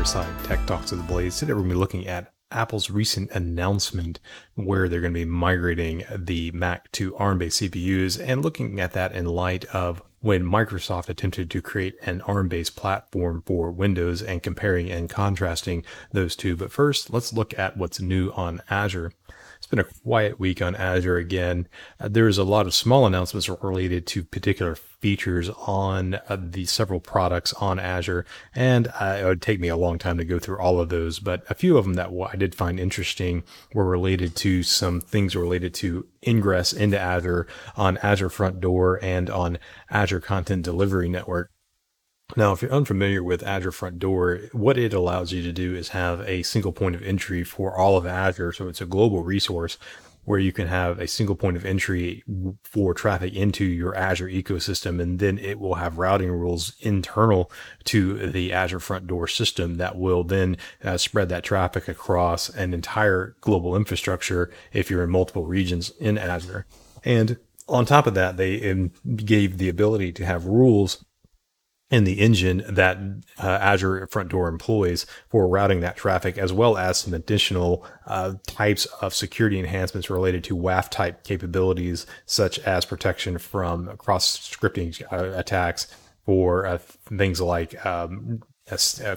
Fireside Tech Talks of the Blaze. Today we're going to be looking at Apple's recent announcement where they're going to be migrating the Mac to ARM based CPUs and looking at that in light of when Microsoft attempted to create an ARM based platform for Windows and comparing and contrasting those two. But first, let's look at what's new on Azure. Been a quiet week on Azure again. Uh, there's a lot of small announcements related to particular features on uh, the several products on Azure, and uh, it would take me a long time to go through all of those. But a few of them that I did find interesting were related to some things related to ingress into Azure on Azure Front Door and on Azure Content Delivery Network. Now, if you're unfamiliar with Azure Front Door, what it allows you to do is have a single point of entry for all of Azure. So it's a global resource where you can have a single point of entry for traffic into your Azure ecosystem. And then it will have routing rules internal to the Azure Front Door system that will then uh, spread that traffic across an entire global infrastructure if you're in multiple regions in Azure. And on top of that, they um, gave the ability to have rules in the engine that uh, Azure Front Door employs for routing that traffic, as well as some additional uh, types of security enhancements related to WAF type capabilities, such as protection from cross scripting uh, attacks for uh, things like um,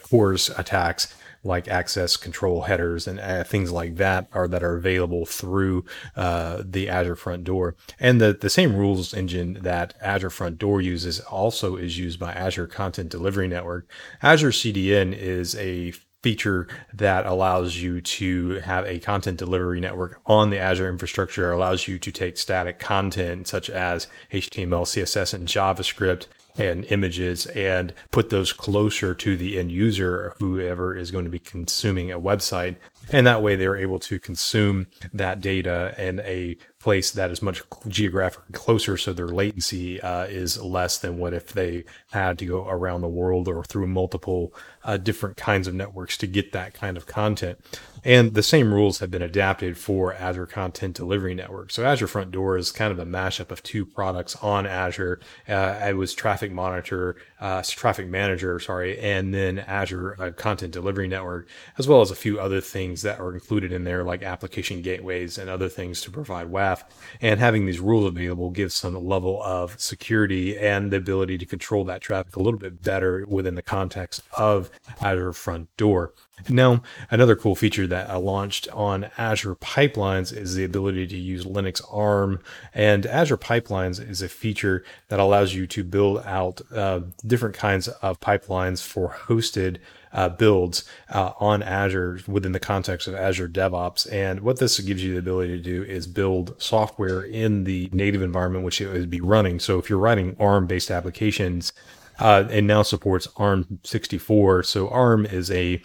CORS attacks like access control headers and uh, things like that are that are available through uh, the Azure Front Door. And the, the same rules engine that Azure Front Door uses also is used by Azure Content Delivery Network. Azure CDN is a feature that allows you to have a content delivery network on the Azure infrastructure, allows you to take static content such as HTML, CSS, and JavaScript and images and put those closer to the end user, whoever is going to be consuming a website. And that way they're able to consume that data in a place that is much geographically closer. So their latency uh, is less than what if they had to go around the world or through multiple uh, different kinds of networks to get that kind of content. And the same rules have been adapted for Azure Content Delivery Network. So Azure Front Door is kind of a mashup of two products on Azure. Uh, it was Traffic Monitor, uh, Traffic Manager, sorry, and then Azure uh, Content Delivery Network, as well as a few other things that are included in there, like application gateways and other things to provide WAF. And having these rules available gives some level of security and the ability to control that traffic a little bit better within the context of Azure Front Door. Now, another cool feature that I launched on Azure Pipelines is the ability to use Linux ARM. And Azure Pipelines is a feature that allows you to build out uh, different kinds of pipelines for hosted uh, builds uh, on Azure within the context of Azure DevOps. And what this gives you the ability to do is build software in the native environment, which it would be running. So if you're writing ARM based applications, uh, it now supports ARM 64. So ARM is a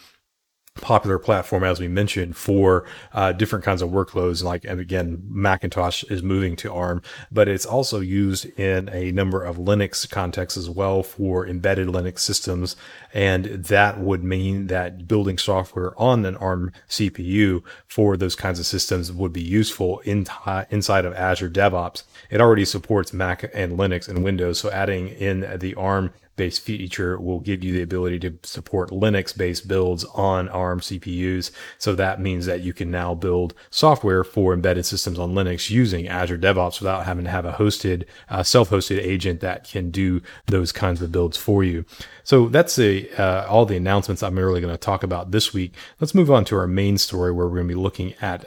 popular platform, as we mentioned, for uh, different kinds of workloads. Like, and again, Macintosh is moving to ARM, but it's also used in a number of Linux contexts as well for embedded Linux systems. And that would mean that building software on an ARM CPU for those kinds of systems would be useful in t- inside of Azure DevOps. It already supports Mac and Linux and Windows. So adding in the ARM based feature will give you the ability to support Linux based builds on ARM CPUs. So that means that you can now build software for embedded systems on Linux using Azure DevOps without having to have a hosted, uh, self hosted agent that can do those kinds of builds for you. So that's a, uh, all the announcements I'm really going to talk about this week. Let's move on to our main story where we're going to be looking at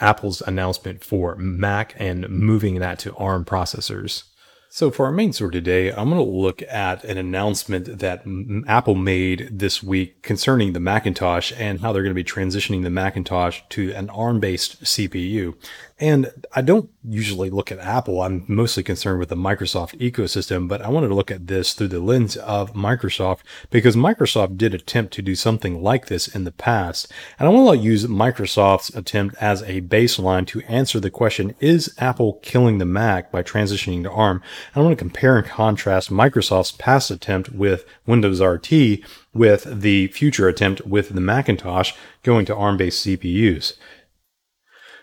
Apple's announcement for Mac and moving that to ARM processors. So for our main story today, I'm going to look at an announcement that Apple made this week concerning the Macintosh and how they're going to be transitioning the Macintosh to an ARM-based CPU. And I don't usually look at Apple. I'm mostly concerned with the Microsoft ecosystem, but I wanted to look at this through the lens of Microsoft because Microsoft did attempt to do something like this in the past. And I want to use Microsoft's attempt as a baseline to answer the question, is Apple killing the Mac by transitioning to ARM? And I want to compare and contrast Microsoft's past attempt with Windows RT with the future attempt with the Macintosh going to ARM based CPUs.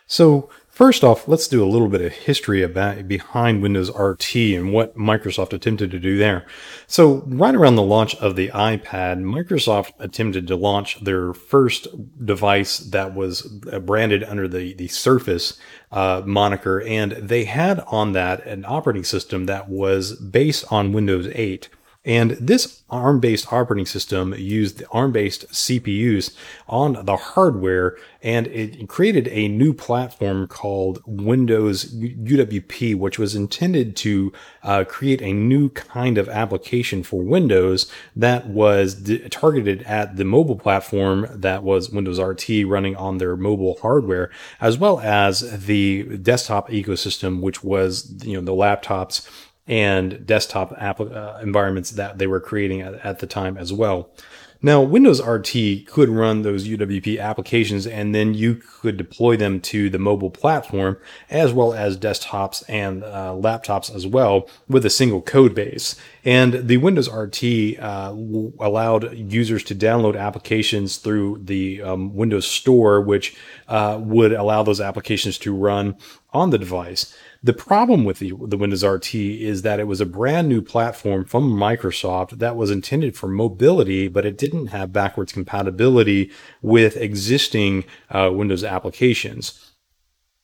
So First off, let's do a little bit of history about behind Windows RT and what Microsoft attempted to do there. So, right around the launch of the iPad, Microsoft attempted to launch their first device that was branded under the, the Surface uh, moniker, and they had on that an operating system that was based on Windows 8. And this ARM based operating system used the ARM based CPUs on the hardware and it created a new platform called Windows UWP, which was intended to uh, create a new kind of application for Windows that was d- targeted at the mobile platform that was Windows RT running on their mobile hardware, as well as the desktop ecosystem, which was you know the laptops and desktop app, uh, environments that they were creating at, at the time as well. Now, Windows RT could run those UWP applications and then you could deploy them to the mobile platform as well as desktops and uh, laptops as well with a single code base. And the Windows RT uh, allowed users to download applications through the um, Windows Store, which uh, would allow those applications to run on the device. The problem with the, the Windows RT is that it was a brand new platform from Microsoft that was intended for mobility, but it didn't have backwards compatibility with existing uh, Windows applications.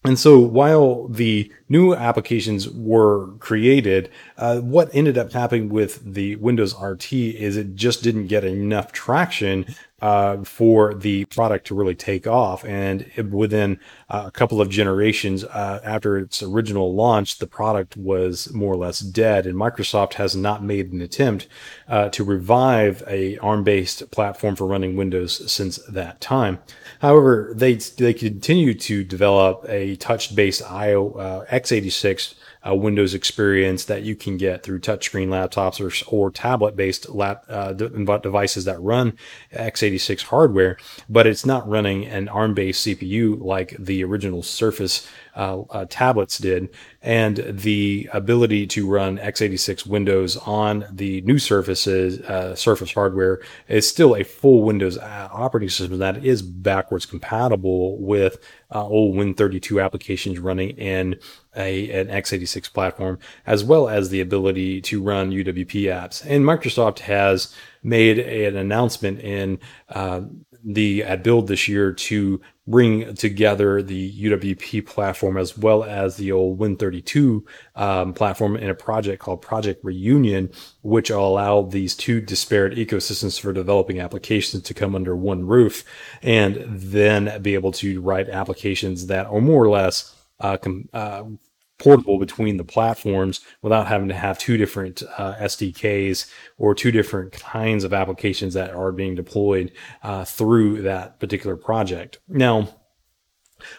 And so while the new applications were created, uh, what ended up happening with the Windows RT is it just didn't get enough traction uh, for the product to really take off. And it, within uh, a couple of generations uh, after its original launch, the product was more or less dead. And Microsoft has not made an attempt uh, to revive a ARM-based platform for running Windows since that time. However, they they continue to develop a touch-based IO uh, x86 uh, Windows experience that you can get through touchscreen laptops or, or tablet-based lap uh, devices that run x86 hardware, but it's not running an ARM-based CPU like the original Surface uh, uh, tablets did, and the ability to run x86 Windows on the new Surfaces uh, Surface hardware is still a full Windows uh, operating system that is backwards compatible with uh, old Win32 applications running in a, an x86 platform, as well as the ability to run UWP apps. And Microsoft has made an announcement in uh, the at Build this year to bring together the UWP platform as well as the old Win32 um, platform in a project called Project Reunion, which will allow these two disparate ecosystems for developing applications to come under one roof and then be able to write applications that are more or less uh, com- uh, portable between the platforms without having to have two different uh, SDKs or two different kinds of applications that are being deployed uh, through that particular project. Now,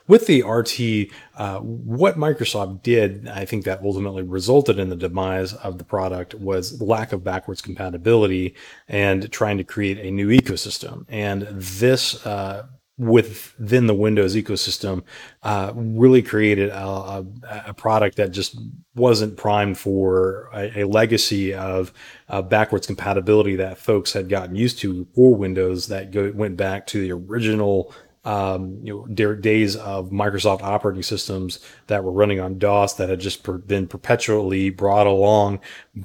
with the RT, uh, what Microsoft did, I think that ultimately resulted in the demise of the product was lack of backwards compatibility and trying to create a new ecosystem. And this uh, within the Windows ecosystem uh, really created a, a, a, product that just wasn't primed for a, a legacy of uh, backwards compatibility that folks had gotten used to for Windows that go, went back to the original um, you know, days of Microsoft operating systems that were running on DOS that had just per- been perpetually brought along,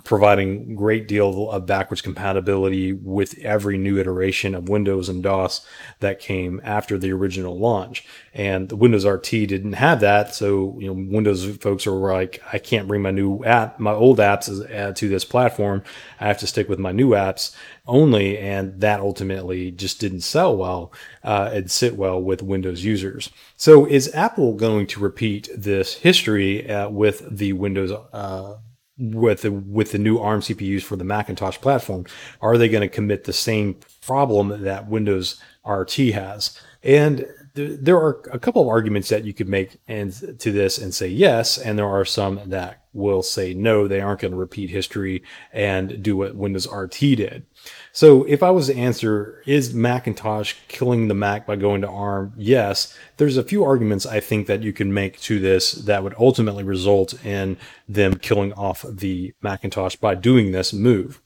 providing great deal of backwards compatibility with every new iteration of Windows and DOS that came after the original launch. And the Windows RT didn't have that, so you know, Windows folks are like, I can't bring my new app, my old apps uh, to this platform. I have to stick with my new apps only, and that ultimately just didn't sell well uh, and sit well with Windows users. So, is Apple going to repeat this history uh, with the Windows? Uh, with the with the new ARM CPUs for the Macintosh platform, are they going to commit the same problem that Windows RT has? And there are a couple of arguments that you could make and to this and say yes, and there are some that will say no, they aren't going to repeat history and do what Windows RT did. So if I was to answer, is Macintosh killing the Mac by going to ARM? Yes. There's a few arguments I think that you can make to this that would ultimately result in them killing off the Macintosh by doing this move.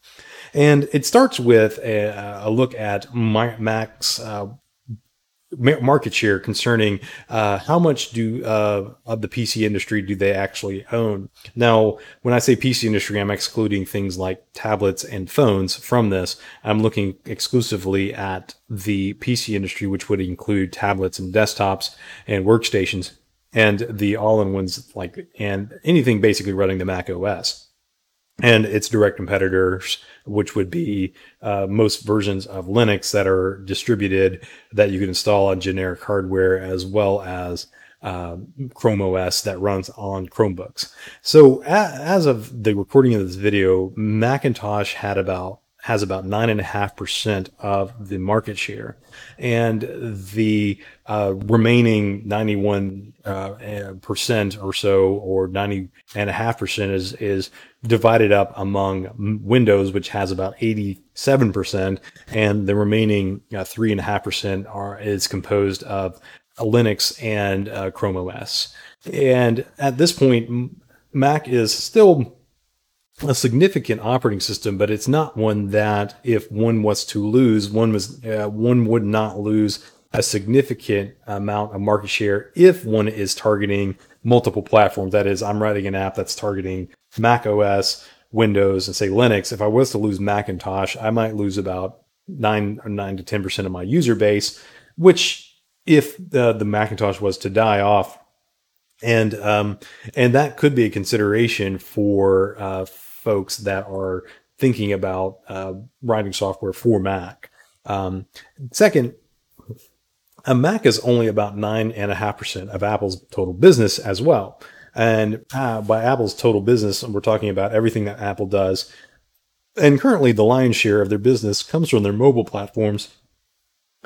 And it starts with a, a look at Mac's uh, market share concerning uh, how much do uh, of the PC industry do they actually own. Now, when I say PC industry, I'm excluding things like tablets and phones from this. I'm looking exclusively at the PC industry, which would include tablets and desktops and workstations and the all-in-ones like and anything basically running the Mac OS and its direct competitors, which would be uh, most versions of Linux that are distributed that you can install on generic hardware, as well as uh, Chrome OS that runs on Chromebooks. So, as of the recording of this video, Macintosh had about has about nine and a half percent of the market share, and the uh, remaining ninety-one uh, percent or so, or ninety and a half percent, is is divided up among Windows, which has about eighty-seven percent, and the remaining three and a half percent are is composed of Linux and uh, Chrome OS. And at this point, Mac is still a significant operating system, but it's not one that if one was to lose, one was uh, one would not lose a significant amount of market share if one is targeting multiple platforms. That is, I'm writing an app that's targeting Mac OS, Windows, and say Linux. If I was to lose Macintosh, I might lose about nine or nine to ten percent of my user base, which if the, the Macintosh was to die off, and um, and that could be a consideration for uh, folks that are thinking about uh, writing software for Mac. Um, second, a Mac is only about nine and a half percent of Apple's total business as well. And uh, by Apple's total business, we're talking about everything that Apple does. And currently, the lion's share of their business comes from their mobile platforms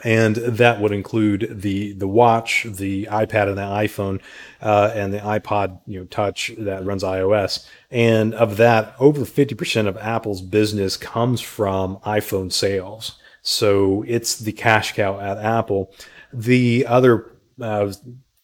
and that would include the the watch, the iPad, and the iPhone, uh, and the iPod, you know, Touch that runs iOS. And of that, over fifty percent of Apple's business comes from iPhone sales. So it's the cash cow at Apple. The other uh,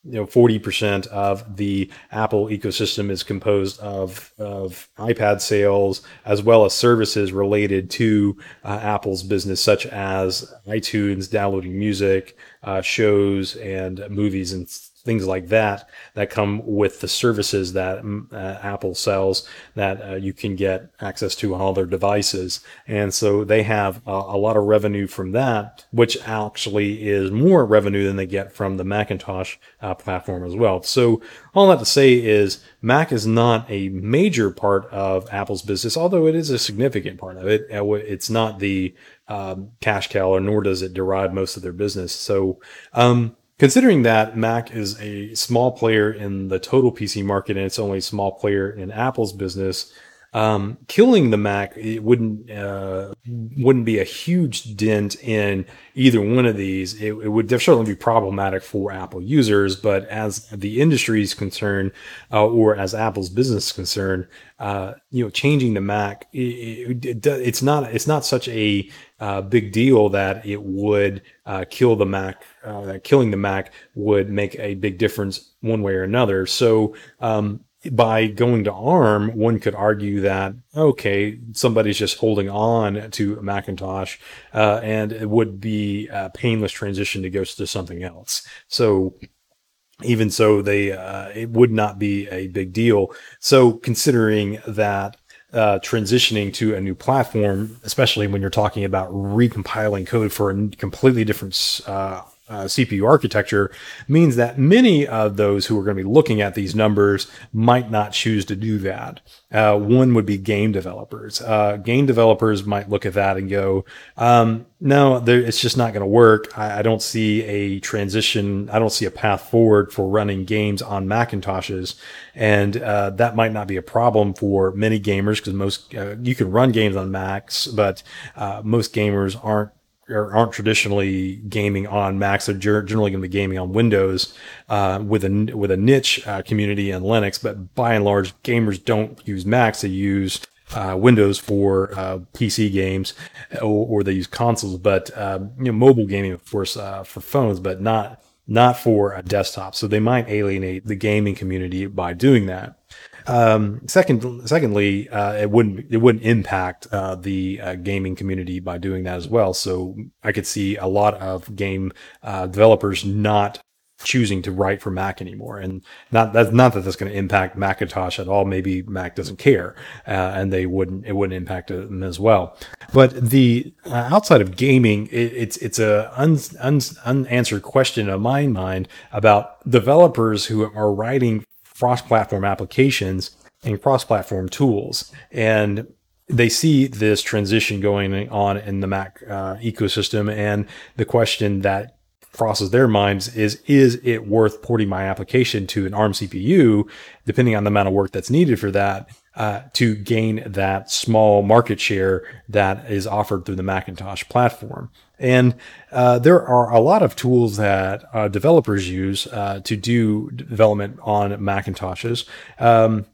you know 40% of the apple ecosystem is composed of, of ipad sales as well as services related to uh, apple's business such as itunes downloading music uh, shows and movies and things like that that come with the services that mm, uh, Apple sells that uh, you can get access to on all their devices. And so they have a, a, lot of revenue from that, which actually is more revenue than they get from the Macintosh uh, platform as well. So all that to say is Mac is not a major part of Apple's business, although it is a significant part of it. Uh, it's not the um, cash cow, or nor does it derive most of their business. So, um, Considering that Mac is a small player in the total PC market and it's only a small player in Apple's business, um, killing the Mac it wouldn't uh, wouldn't be a huge dent in either one of these. It, it, would certainly be problematic for Apple users, but as the industry is concerned, uh, or as Apple's business is concerned, uh, you know, changing the Mac, it, it, it's not it's not such a uh, big deal that it would uh, kill the Mac. Uh, that killing the Mac would make a big difference one way or another. So um, by going to ARM, one could argue that okay, somebody's just holding on to Macintosh, uh, and it would be a painless transition to go to something else. So even so, they uh, it would not be a big deal. So considering that. Uh, transitioning to a new platform, especially when you're talking about recompiling code for a completely different uh, uh, CPU architecture means that many of those who are going to be looking at these numbers might not choose to do that. Uh, one would be game developers. Uh, game developers might look at that and go, um, no, it's just not going to work. I, I, don't see a transition. I don't see a path forward for running games on Macintoshes. And uh, that might not be a problem for many gamers because most, uh, you can run games on Macs, but uh, most gamers aren't or aren't traditionally gaming on Macs. They're generally going to be gaming on Windows uh, with a with a niche uh, community in Linux. But by and large, gamers don't use Macs. They use uh, Windows for uh, PC games, or, or, they use consoles. But um, you know, mobile gaming, of course, uh, for phones, but not not for a desktop. So they might alienate the gaming community by doing that. Um, second, secondly, uh, it wouldn't it wouldn't impact uh, the uh, gaming community by doing that as well. So I could see a lot of game uh, developers not choosing to write for Mac anymore. And not that's not that that's going to impact Macintosh at all. Maybe Mac doesn't care, uh, and they wouldn't it wouldn't impact them as well. But the uh, outside of gaming, it, it's it's a un, un, unanswered question in my mind about developers who are writing cross-platform applications and cross-platform tools and they see this transition going on in the Mac uh, ecosystem, and the question that crosses their minds is is it worth porting my application to an ARM CPU, depending on the amount of work that's needed for that, uh, to gain that small market share that is offered through the Macintosh platform. And uh, there are a lot of tools that uh, developers use uh, to do development on Macintoshes. Um,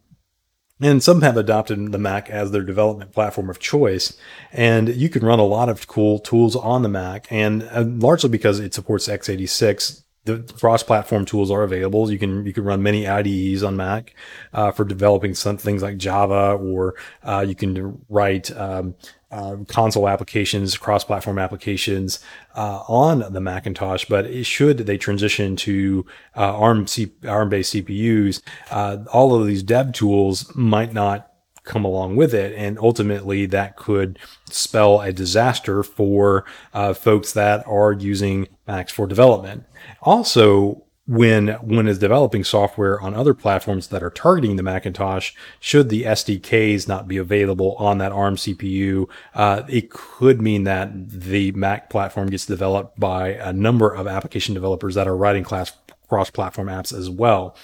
and some have adopted the Mac as their development platform of choice. And you can run a lot of cool tools on the Mac, and uh, largely because it supports x86, the cross-platform tools are available. You can you can run many IDEs on Mac uh, for developing some things like Java, or uh, you can write um, uh, console applications, cross-platform applications uh, on the Macintosh. But should they transition to uh, ARM C- ARM-based CPUs, uh, all of these dev tools might not come along with it, and ultimately that could spell a disaster for uh, folks that are using Macs for development. Also, when one is developing software on other platforms that are targeting the Macintosh, should the SDKs not be available on that ARM CPU, uh, it could mean that the Mac platform gets developed by a number of application developers that are writing class cross-platform apps as well.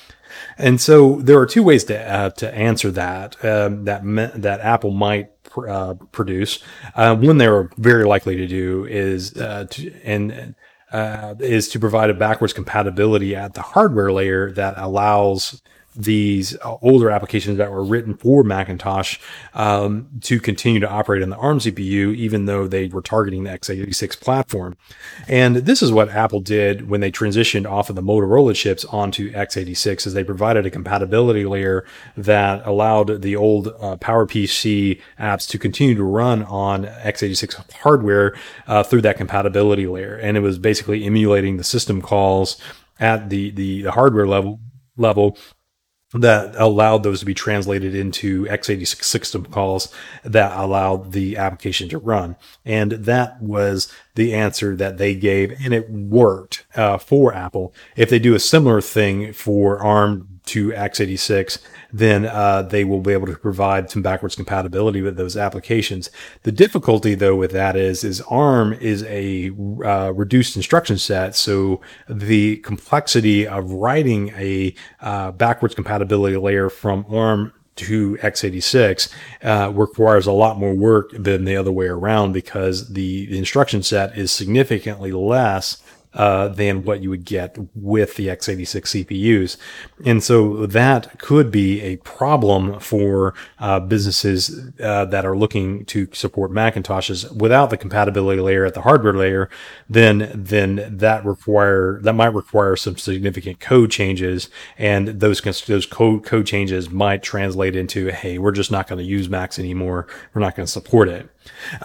And so there are two ways to uh, to answer that um, that that Apple might pr- uh, produce. Uh, one they're very likely to do is uh, to, and uh, is to provide a backwards compatibility at the hardware layer that allows these older applications that were written for Macintosh um, to continue to operate on the ARM CPU, even though they were targeting the x86 platform. And this is what Apple did when they transitioned off of the Motorola chips onto x86, is they provided a compatibility layer that allowed the old uh, PowerPC apps to continue to run on x86 hardware uh, through that compatibility layer. And it was basically emulating the system calls at the, the, the hardware level level that allowed those to be translated into x86 system calls that allowed the application to run. And that was the answer that they gave, and it worked uh, for Apple. If they do a similar thing for ARM to x86, then uh, they will be able to provide some backwards compatibility with those applications. The difficulty, though, with that is is ARM is a uh, reduced instruction set, so the complexity of writing a uh, backwards compatibility layer from ARM to x86 uh, requires a lot more work than the other way around because the instruction set is significantly less uh, than what you would get with the x86 CPUs. And so that could be a problem for uh, businesses uh, that are looking to support Macintoshes without the compatibility layer at the hardware layer. Then, then that require that might require some significant code changes, and those those code code changes might translate into, hey, we're just not going to use Macs anymore. We're not going to support it.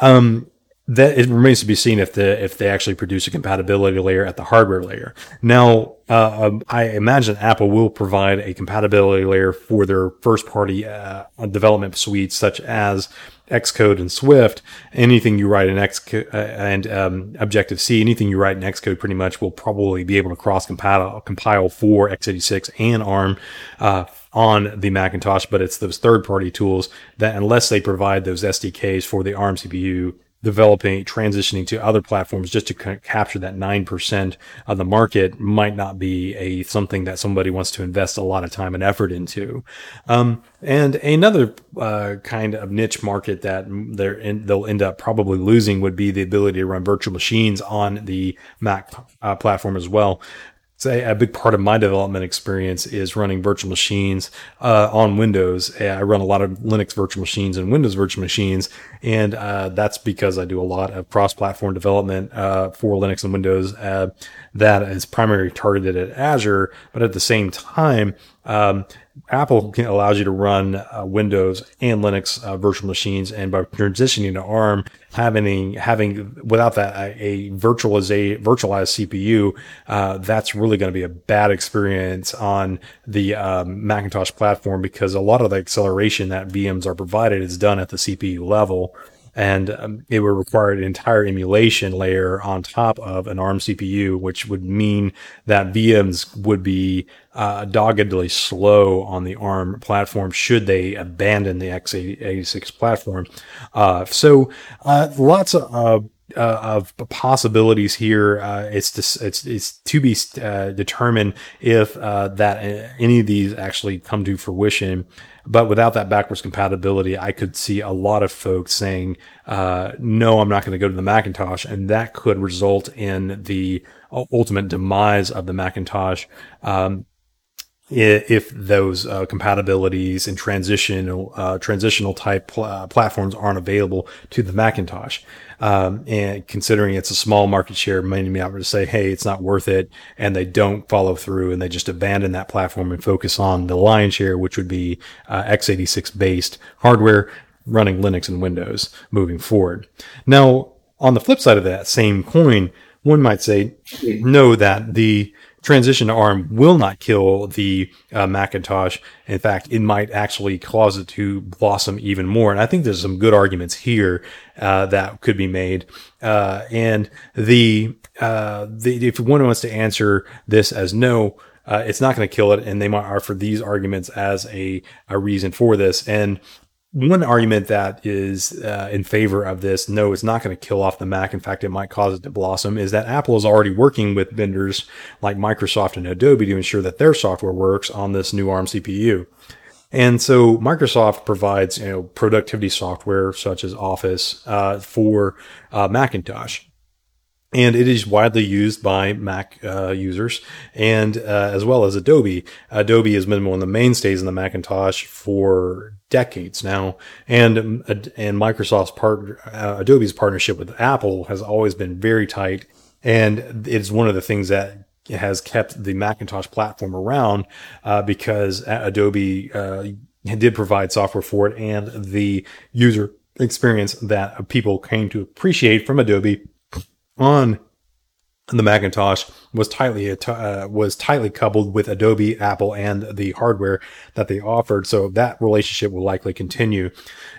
Um, that it remains to be seen if the if they actually produce a compatibility layer at the hardware layer. Now, uh, um, I imagine Apple will provide a compatibility layer for their first party uh, development suites, such as Xcode and Swift. Anything you write in Xcode uh, and um, Objective C, anything you write in Xcode, pretty much will probably be able to cross compile compile for x86 and ARM. Uh, on the Macintosh, but it's those third party tools that, unless they provide those SDKs for the ARM CPU, developing, transitioning to other platforms just to c- capture that 9% of the market might not be a something that somebody wants to invest a lot of time and effort into. Um, and another uh, kind of niche market that they're in, they'll end up probably losing would be the ability to run virtual machines on the Mac uh, platform as well. Say a big part of my development experience is running virtual machines uh, on Windows. I run a lot of Linux virtual machines and Windows virtual machines, and uh, that's because I do a lot of cross-platform development uh, for Linux and Windows uh, that is primarily targeted at Azure. But at the same time, um, Apple allows you to run uh, Windows and Linux uh, virtual machines, and by transitioning to ARM, having having without that a, a virtualized virtualized CPU, uh, that's really going to be a bad experience on the um, Macintosh platform because a lot of the acceleration that VMs are provided is done at the CPU level and um, it would require an entire emulation layer on top of an ARM CPU, which would mean that VMs would be uh, doggedly slow on the ARM platform should they abandon the x86 platform. Uh, so uh, lots of uh, of possibilities here. Uh, it's it's it's to be uh, determined if uh, that uh, any of these actually come to fruition. But without that backwards compatibility, I could see a lot of folks saying, uh, no, I'm not going to go to the Macintosh. And that could result in the ultimate demise of the Macintosh. Um, if those uh, compatibilities and transitional uh, transitional type pl- platforms aren't available to the Macintosh, um, and considering it's a small market share, many may to say, "Hey, it's not worth it," and they don't follow through and they just abandon that platform and focus on the lion's share, which would be uh, x86 based hardware running Linux and Windows moving forward. Now, on the flip side of that same coin, one might say, know that the transition ARM will not kill the uh, Macintosh. In fact, it might actually cause it to blossom even more. And I think there's some good arguments here uh, that could be made. Uh, and the, uh, the if one wants to answer this as no, uh, it's not going to kill it, and they might offer these arguments as a, a reason for this. And one argument that is uh, in favor of this, no, it's not going to kill off the Mac. In fact, it might cause it to blossom. Is that Apple is already working with vendors like Microsoft and Adobe to ensure that their software works on this new ARM CPU. And so Microsoft provides, you know, productivity software such as Office uh, for uh, Macintosh and it is widely used by Mac uh, users and uh, as well as Adobe. Adobe been one of the mainstays in the Macintosh for decades now, and and Microsoft's part uh, Adobe's partnership with Apple has always been very tight, and it's one of the things that has kept the Macintosh platform around uh, because Adobe uh, did provide software for it, and the user experience that people came to appreciate from Adobe on the Macintosh was tightly uh, was tightly coupled with Adobe, Apple, and the hardware that they offered. So that relationship will likely continue.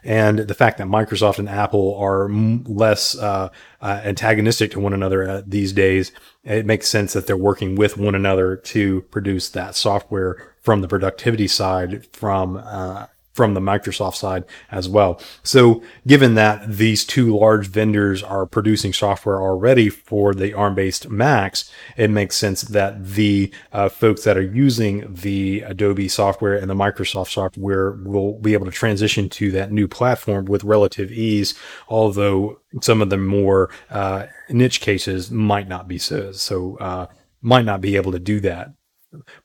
And the fact that Microsoft and Apple are less uh, uh, antagonistic to one another uh, these days, it makes sense that they're working with one another to produce that software from the productivity side from uh, from the Microsoft side as well. So given that these two large vendors are producing software already for the ARM based Macs, it makes sense that the uh, folks that are using the Adobe software and the Microsoft software will be able to transition to that new platform with relative ease, although some of the more uh, niche cases might not be so, so uh, might not be able to do that.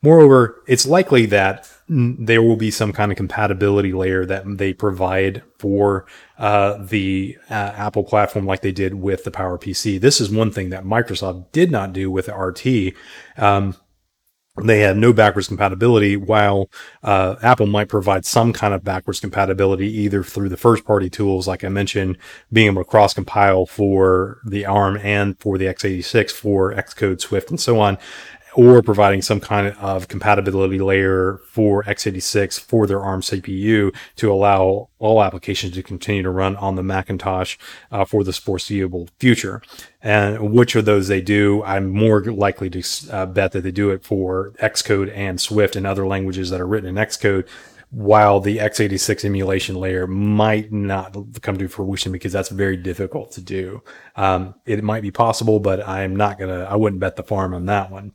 Moreover, it's likely that there will be some kind of compatibility layer that they provide for uh, the uh, Apple platform, like they did with the PowerPC. This is one thing that Microsoft did not do with RT. Um, they have no backwards compatibility, while uh, Apple might provide some kind of backwards compatibility either through the first party tools, like I mentioned, being able to cross compile for the ARM and for the x86 for Xcode, Swift, and so on or providing some kind of compatibility layer for x86 for their ARM CPU to allow all applications to continue to run on the Macintosh uh, for the foreseeable future. And which of those they do, I'm more likely to uh, bet that they do it for Xcode and Swift and other languages that are written in Xcode while the x86 emulation layer might not come to fruition because that's very difficult to do. Um, it might be possible, but I'm not gonna, I wouldn't bet the farm on that one.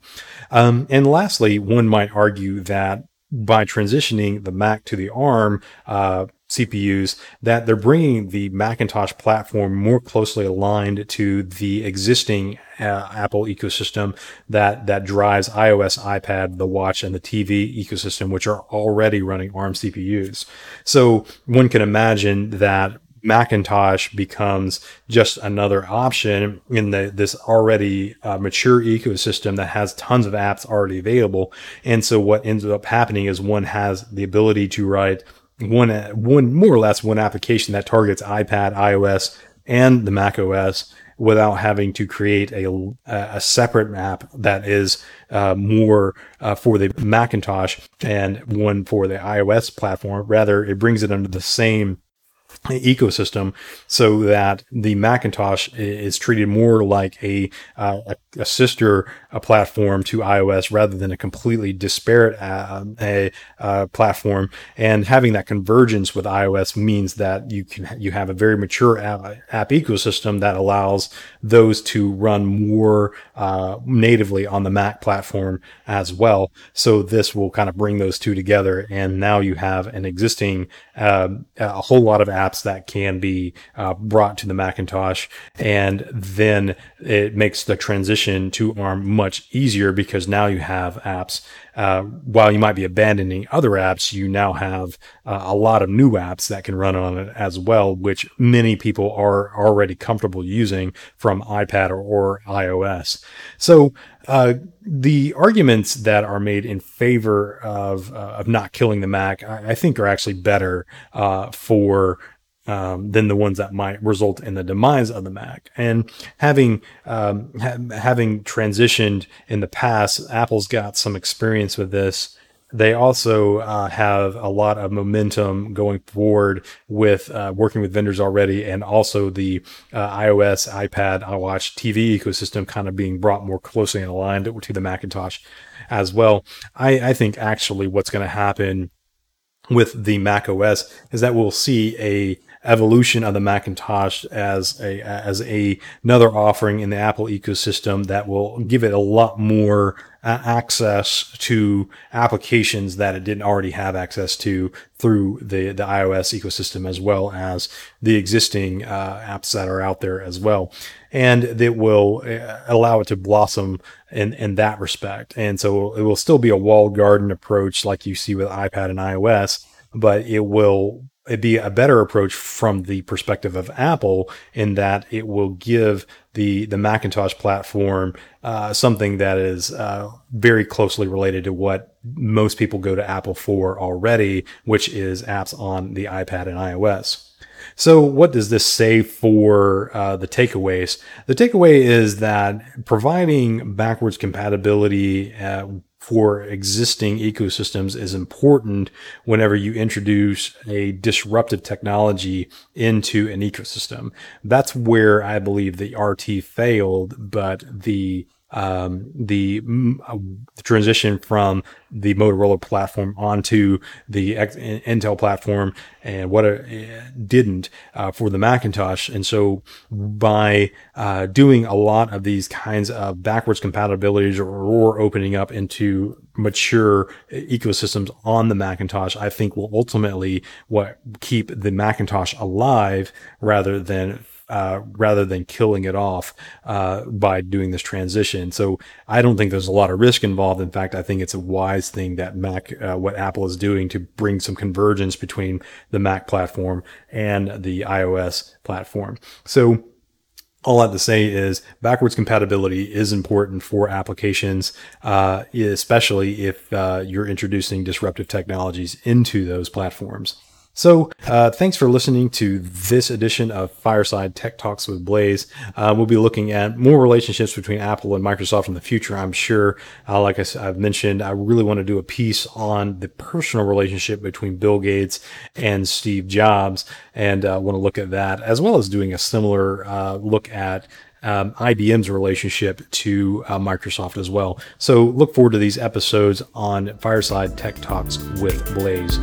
Um, and lastly, one might argue that by transitioning the Mac to the ARM, uh, CPUs that they're bringing the Macintosh platform more closely aligned to the existing uh, Apple ecosystem that that drives iOS, iPad, the watch, and the TV ecosystem, which are already running ARM CPUs. So one can imagine that Macintosh becomes just another option in the, this already uh, mature ecosystem that has tons of apps already available. And so what ends up happening is one has the ability to write one, one more or less one application that targets iPad, iOS, and the Mac OS without having to create a, a separate app that is uh, more uh, for the Macintosh and one for the iOS platform. Rather, it brings it under the same ecosystem so that the Macintosh is treated more like a, uh, a, sister a platform to iOS rather than a completely disparate uh, a, platform. And having that convergence with iOS means that you can you have a very mature app, app ecosystem that allows those to run more uh, natively on the Mac platform as well. So this will kind of bring those two together, and now you have an existing uh, a whole lot of apps that can be uh, brought to the Macintosh, and then it makes the transition to ARM much easier because now you have apps. Uh, while you might be abandoning other apps, you now have uh, a lot of new apps that can run on it as well, which many people are already comfortable using from iPad or, or iOS. So uh, the arguments that are made in favor of uh, of not killing the Mac, I, I think, are actually better uh, for um, than the ones that might result in the demise of the Mac. And having um, ha- having transitioned in the past, Apple's got some experience with this. They also uh, have a lot of momentum going forward with uh, working with vendors already, and also the uh, iOS, iPad, iWatch, TV ecosystem kind of being brought more closely and aligned to the Macintosh as well. I, I think actually what's going to happen with the Mac OS is that we'll see a evolution of the Macintosh as a as a another offering in the Apple ecosystem that will give it a lot more uh, access to applications that it didn't already have access to through the the iOS ecosystem as well as the existing uh, apps that are out there as well, and that will uh, allow it to blossom in in that respect. And so it will still be a walled garden approach like you see with iPad and iOS, but it will it'd be a better approach from the perspective of Apple in that it will give the the Macintosh platform uh, something that is uh, very closely related to what most people go to Apple for already, which is apps on the iPad and iOS. So, what does this say for uh, the takeaways? The takeaway is that providing backwards compatibility uh, for existing ecosystems is important whenever you introduce a disruptive technology into an ecosystem. That's where I believe the RT failed, but the um, the, uh, the, transition from the Motorola platform onto the X- Intel platform and what it didn't uh, for the Macintosh. And so by uh, doing a lot of these kinds of backwards compatibilities or, or opening up into mature ecosystems on the Macintosh, I think will ultimately what keep the Macintosh alive rather than uh, rather than killing it off uh, by doing this transition. So I don't think there's a lot of risk involved. In fact, I think it's a wise thing that Mac, uh, what Apple is doing to bring some convergence between the Mac platform and the iOS platform. So all I have to say is backwards compatibility is important for applications, uh, especially if uh, you're introducing disruptive technologies into those platforms. So, uh, thanks for listening to this edition of Fireside Tech Talks with Blaze. Uh, we'll be looking at more relationships between Apple and Microsoft in the future, I'm sure. Uh, like I, have mentioned, I really want to do a piece on the personal relationship between Bill Gates and Steve Jobs, and uh, want to look at that, as well as doing a similar uh, look at um, IBM's relationship to uh, Microsoft as well. So look forward to these episodes on Fireside Tech Talks with Blaze.